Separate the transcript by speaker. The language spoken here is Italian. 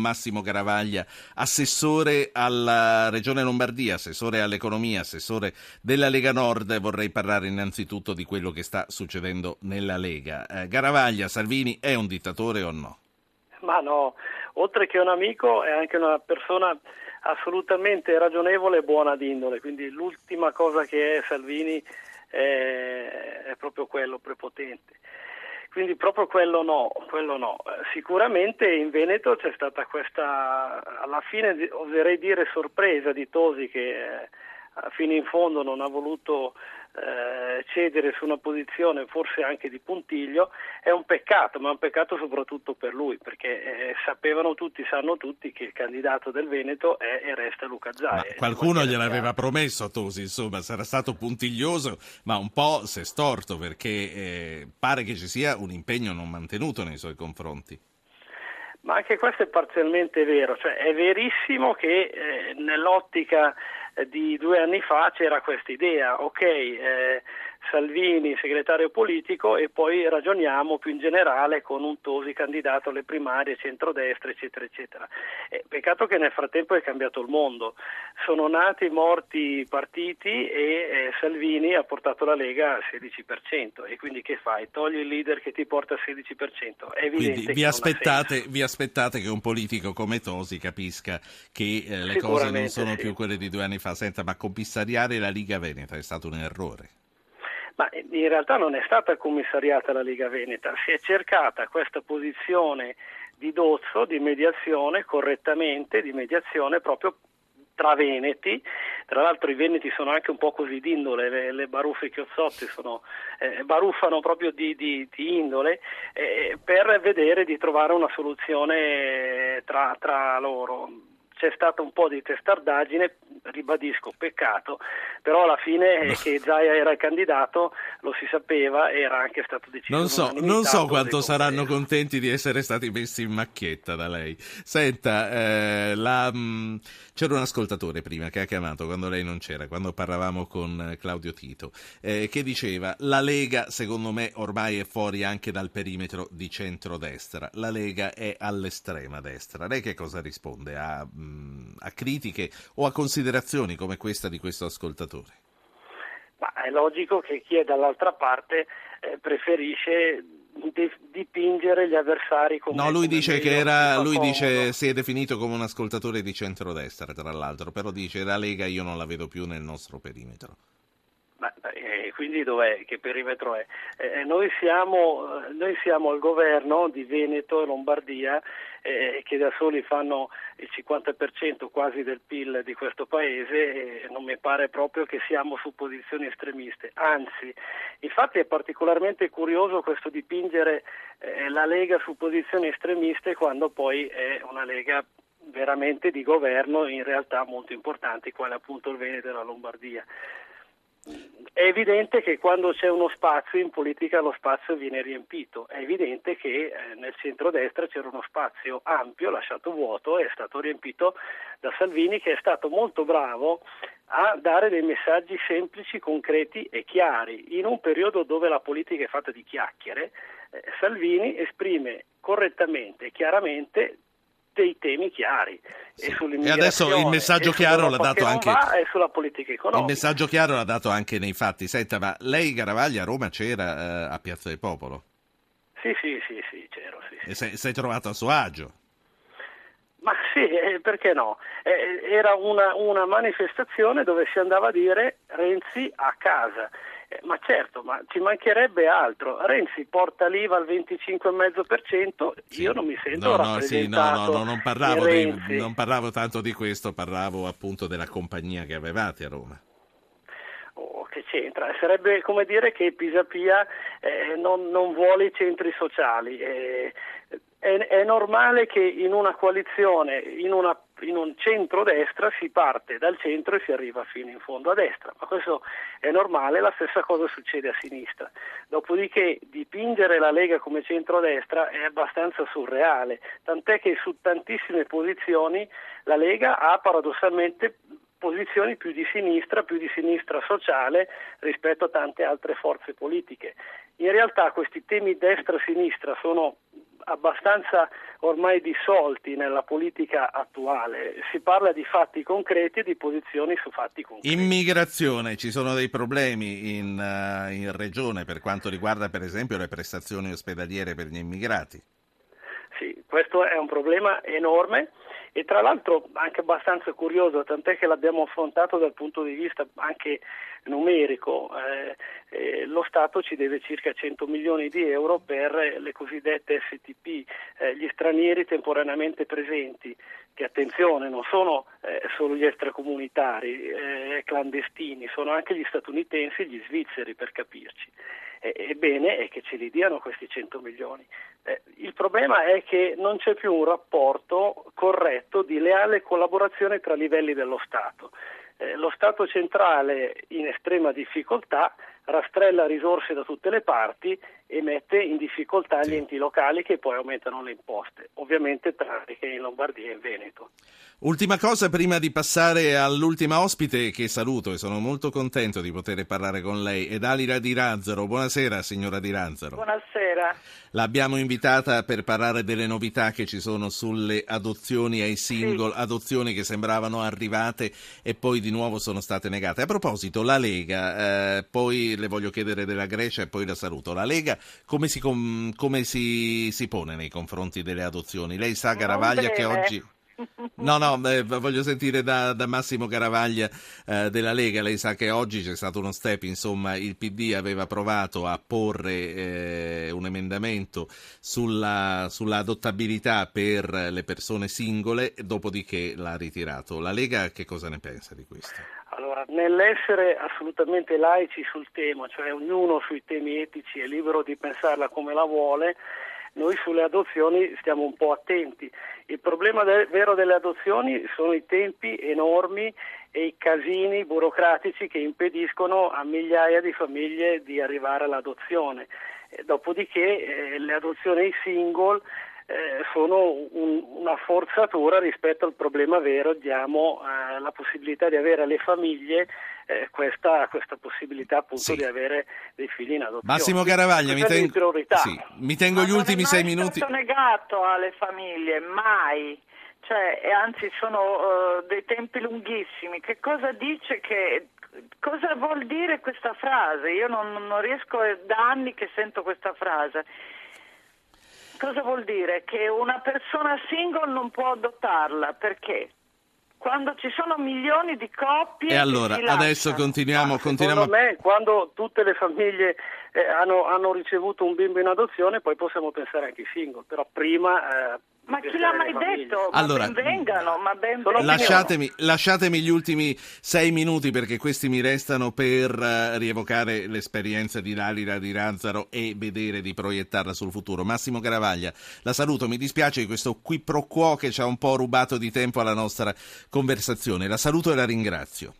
Speaker 1: Massimo Garavaglia, assessore alla Regione Lombardia, assessore all'economia, assessore della Lega Nord. Vorrei parlare innanzitutto di quello che sta succedendo nella Lega. Eh, Garavaglia, Salvini è un dittatore o no?
Speaker 2: Ma no, oltre che un amico è anche una persona assolutamente ragionevole e buona d'indole, quindi l'ultima cosa che è Salvini è, è proprio quello prepotente. Quindi proprio quello no, quello no. Sicuramente in Veneto c'è stata questa, alla fine oserei dire sorpresa di Tosi che eh, fino in fondo non ha voluto eh, cedere su una posizione forse anche di puntiglio è un peccato, ma è un peccato soprattutto per lui, perché eh, sapevano tutti, sanno tutti che il candidato del Veneto è e resta Luca Zai.
Speaker 1: qualcuno gliel'aveva promesso a Tosi, insomma, sarà stato puntiglioso, ma un po' si è storto perché eh, pare che ci sia un impegno non mantenuto nei suoi confronti.
Speaker 2: Ma anche questo è parzialmente vero, cioè è verissimo che eh, nell'ottica di due anni fa c'era questa idea, ok, eh, Salvini segretario politico e poi ragioniamo più in generale con un Tosi candidato alle primarie, centrodestra, eccetera, eccetera. Eh, peccato che nel frattempo è cambiato il mondo, sono nati morti partiti e eh, Salvini ha portato la Lega al 16% e quindi che fai? Togli il leader che ti porta al 16%. È evidente
Speaker 1: quindi vi aspettate, vi aspettate, che un politico come Tosi capisca che eh, le cose non sono sì. più quelle di due anni fa. Senta, ma commissariare la Liga Veneta è stato un errore?
Speaker 2: Ma in realtà non è stata commissariata la Liga Veneta, si è cercata questa posizione di dozzo, di mediazione, correttamente, di mediazione proprio tra veneti, tra l'altro i veneti sono anche un po' così d'indole, le, le baruffe chiozzotti sono, eh, baruffano proprio di, di, di indole, eh, per vedere di trovare una soluzione tra, tra loro c'è stata un po' di testardaggine, ribadisco, peccato, però alla fine che Zaia era il candidato lo si sapeva, era anche stato deciso.
Speaker 1: Non so, non so quanto saranno contenti di essere stati messi in macchietta da lei. Senta, eh, la, mh, mm, c'era un ascoltatore prima che ha chiamato quando lei non c'era, quando parlavamo con Claudio Tito, eh, che diceva la Lega secondo me ormai è fuori anche dal perimetro di centrodestra, la Lega è all'estrema destra. Lei che cosa risponde? A, mh, a critiche o a considerazioni come questa di questo ascoltatore?
Speaker 2: Ma è logico che chi è dall'altra parte eh, preferisce dipingere gli avversari come
Speaker 1: No, lui dice che era lui dice si è definito come un ascoltatore di centrodestra, tra l'altro, però dice la Lega io non la vedo più nel nostro perimetro.
Speaker 2: Ma, eh, quindi dov'è? Che perimetro è? Eh, noi, siamo, noi, siamo, al governo di Veneto e Lombardia eh, che da soli fanno il 50% quasi del PIL di questo paese e non mi pare proprio che siamo su posizioni estremiste. Anzi, infatti è particolarmente curioso questo dipingere eh, la Lega su posizioni estremiste quando poi è una Lega veramente di governo in realtà molto importanti, quale appunto il Veneto e la Lombardia. È evidente che quando c'è uno spazio in politica lo spazio viene riempito, è evidente che eh, nel centrodestra c'era uno spazio ampio, lasciato vuoto, è stato riempito da Salvini che è stato molto bravo a dare dei messaggi semplici, concreti e chiari. In un periodo dove la politica è fatta di chiacchiere, eh, Salvini esprime correttamente e chiaramente dei temi chiari.
Speaker 1: Sì. E, e, adesso il messaggio chiaro l'ha dato anche
Speaker 2: sulla politica economica.
Speaker 1: Il messaggio chiaro l'ha dato anche nei fatti. Senta, ma lei Garavaglia a Roma c'era eh, a Piazza del Popolo?
Speaker 2: Sì, sì, sì, sì c'ero. Sì.
Speaker 1: E sei, sei trovato a suo agio?
Speaker 2: Ma sì, eh, perché no? Eh, era una, una manifestazione dove si andava a dire Renzi a casa. Eh, ma certo, ma ci mancherebbe altro. Renzi porta l'IVA al 25,5%, sì. io non mi sento no, no, sì, no, no, no,
Speaker 1: non parlavo, di, non parlavo tanto di questo, parlavo appunto della compagnia che avevate a Roma
Speaker 2: oh, che c'entra? Sarebbe come dire che Pisapia eh, non, non, vuole i centri sociali. Eh, è, è, normale che in una coalizione, in, una, in un centro-destra, si parte dal centro e si arriva fino in fondo a destra, ma questo è normale, la stessa cosa succede a sinistra. Dopodiché dipingere la Lega come centro-destra è abbastanza surreale, tant'è che su tantissime posizioni la Lega ha paradossalmente posizioni più di sinistra, più di sinistra sociale rispetto a tante altre forze politiche. In realtà questi temi destra-sinistra sono abbastanza ormai dissolti nella politica attuale. Si parla di fatti concreti e di posizioni su fatti concreti.
Speaker 1: Immigrazione, ci sono dei problemi in, uh, in regione per quanto riguarda per esempio le prestazioni ospedaliere per gli immigrati.
Speaker 2: Sì, questo è un problema enorme e tra l'altro anche abbastanza curioso, tant'è che l'abbiamo affrontato dal punto di vista anche numerico. Eh, eh, lo Stato ci deve circa 100 milioni di euro per le cosiddette STP, eh, gli stranieri temporaneamente presenti, che attenzione non sono eh, solo gli extracomunitari eh, clandestini, sono anche gli statunitensi e gli svizzeri per capirci. Ebbene è che ce li diano questi 100 milioni. Eh, il problema è che non c'è più un rapporto corretto di leale collaborazione tra livelli dello Stato. Eh, lo Stato centrale in estrema difficoltà rastrella risorse da tutte le parti e mette in difficoltà gli enti locali che poi aumentano le imposte, ovviamente tranne che in Lombardia e in Veneto.
Speaker 1: Ultima cosa prima di passare all'ultima ospite che saluto e sono molto contento di poter parlare con lei, è Dalila Di Razzaro. Buonasera signora Di Razzaro.
Speaker 3: Buonasera.
Speaker 1: L'abbiamo invitata per parlare delle novità che ci sono sulle adozioni ai single, sì. adozioni che sembravano arrivate e poi di nuovo sono state negate. A proposito, la Lega, eh, poi le voglio chiedere della Grecia e poi la saluto. La Lega come si, come si, si pone nei confronti delle adozioni? Lei sa, Garavaglia, che oggi... No, no, eh, voglio sentire da, da Massimo Caravaglia eh, della Lega. Lei sa che oggi c'è stato uno step, insomma, il PD aveva provato a porre eh, un emendamento sulla, sulla, adottabilità per le persone singole, dopodiché l'ha ritirato. La Lega che cosa ne pensa di questo?
Speaker 2: Allora, nell'essere assolutamente laici sul tema, cioè ognuno sui temi etici è libero di pensarla come la vuole, noi sulle adozioni stiamo un po' attenti. Il problema de- vero delle adozioni sono i tempi enormi e i casini burocratici che impediscono a migliaia di famiglie di arrivare all'adozione. Dopodiché eh, le adozioni single eh, sono un, una forzatura rispetto al problema vero, diamo eh, la possibilità di avere alle famiglie eh, questa, questa, possibilità appunto sì. di avere dei figli in adozione.
Speaker 1: Massimo Caravaglia, mi, ten... sì, mi, tengo Ma gli ultimi sei minuti.
Speaker 3: Non è negato alle famiglie, mai. Cioè, anzi sono uh, dei tempi lunghissimi. Che cosa dice che cosa vuol dire questa frase? Io non, non riesco, è da anni che sento questa frase. Cosa vuol dire? Che una persona single non può adottarla, perché? Quando ci sono milioni di coppie.
Speaker 1: E allora, adesso continuiamo. continuiamo...
Speaker 2: Secondo me, quando tutte le famiglie eh, hanno, hanno, ricevuto un bimbo in adozione, poi possiamo pensare anche ai single, però prima eh,
Speaker 3: ma chi l'ha mai detto? Allora, ma ben vengano, ma ben
Speaker 1: lasciatemi, lasciatemi, gli ultimi sei minuti perché questi mi restano per uh, rievocare l'esperienza di Lalila di Razzaro e vedere di proiettarla sul futuro. Massimo Caravaglia, la saluto, mi dispiace di questo qui pro quo che ci ha un po' rubato di tempo alla nostra conversazione. La saluto e la ringrazio.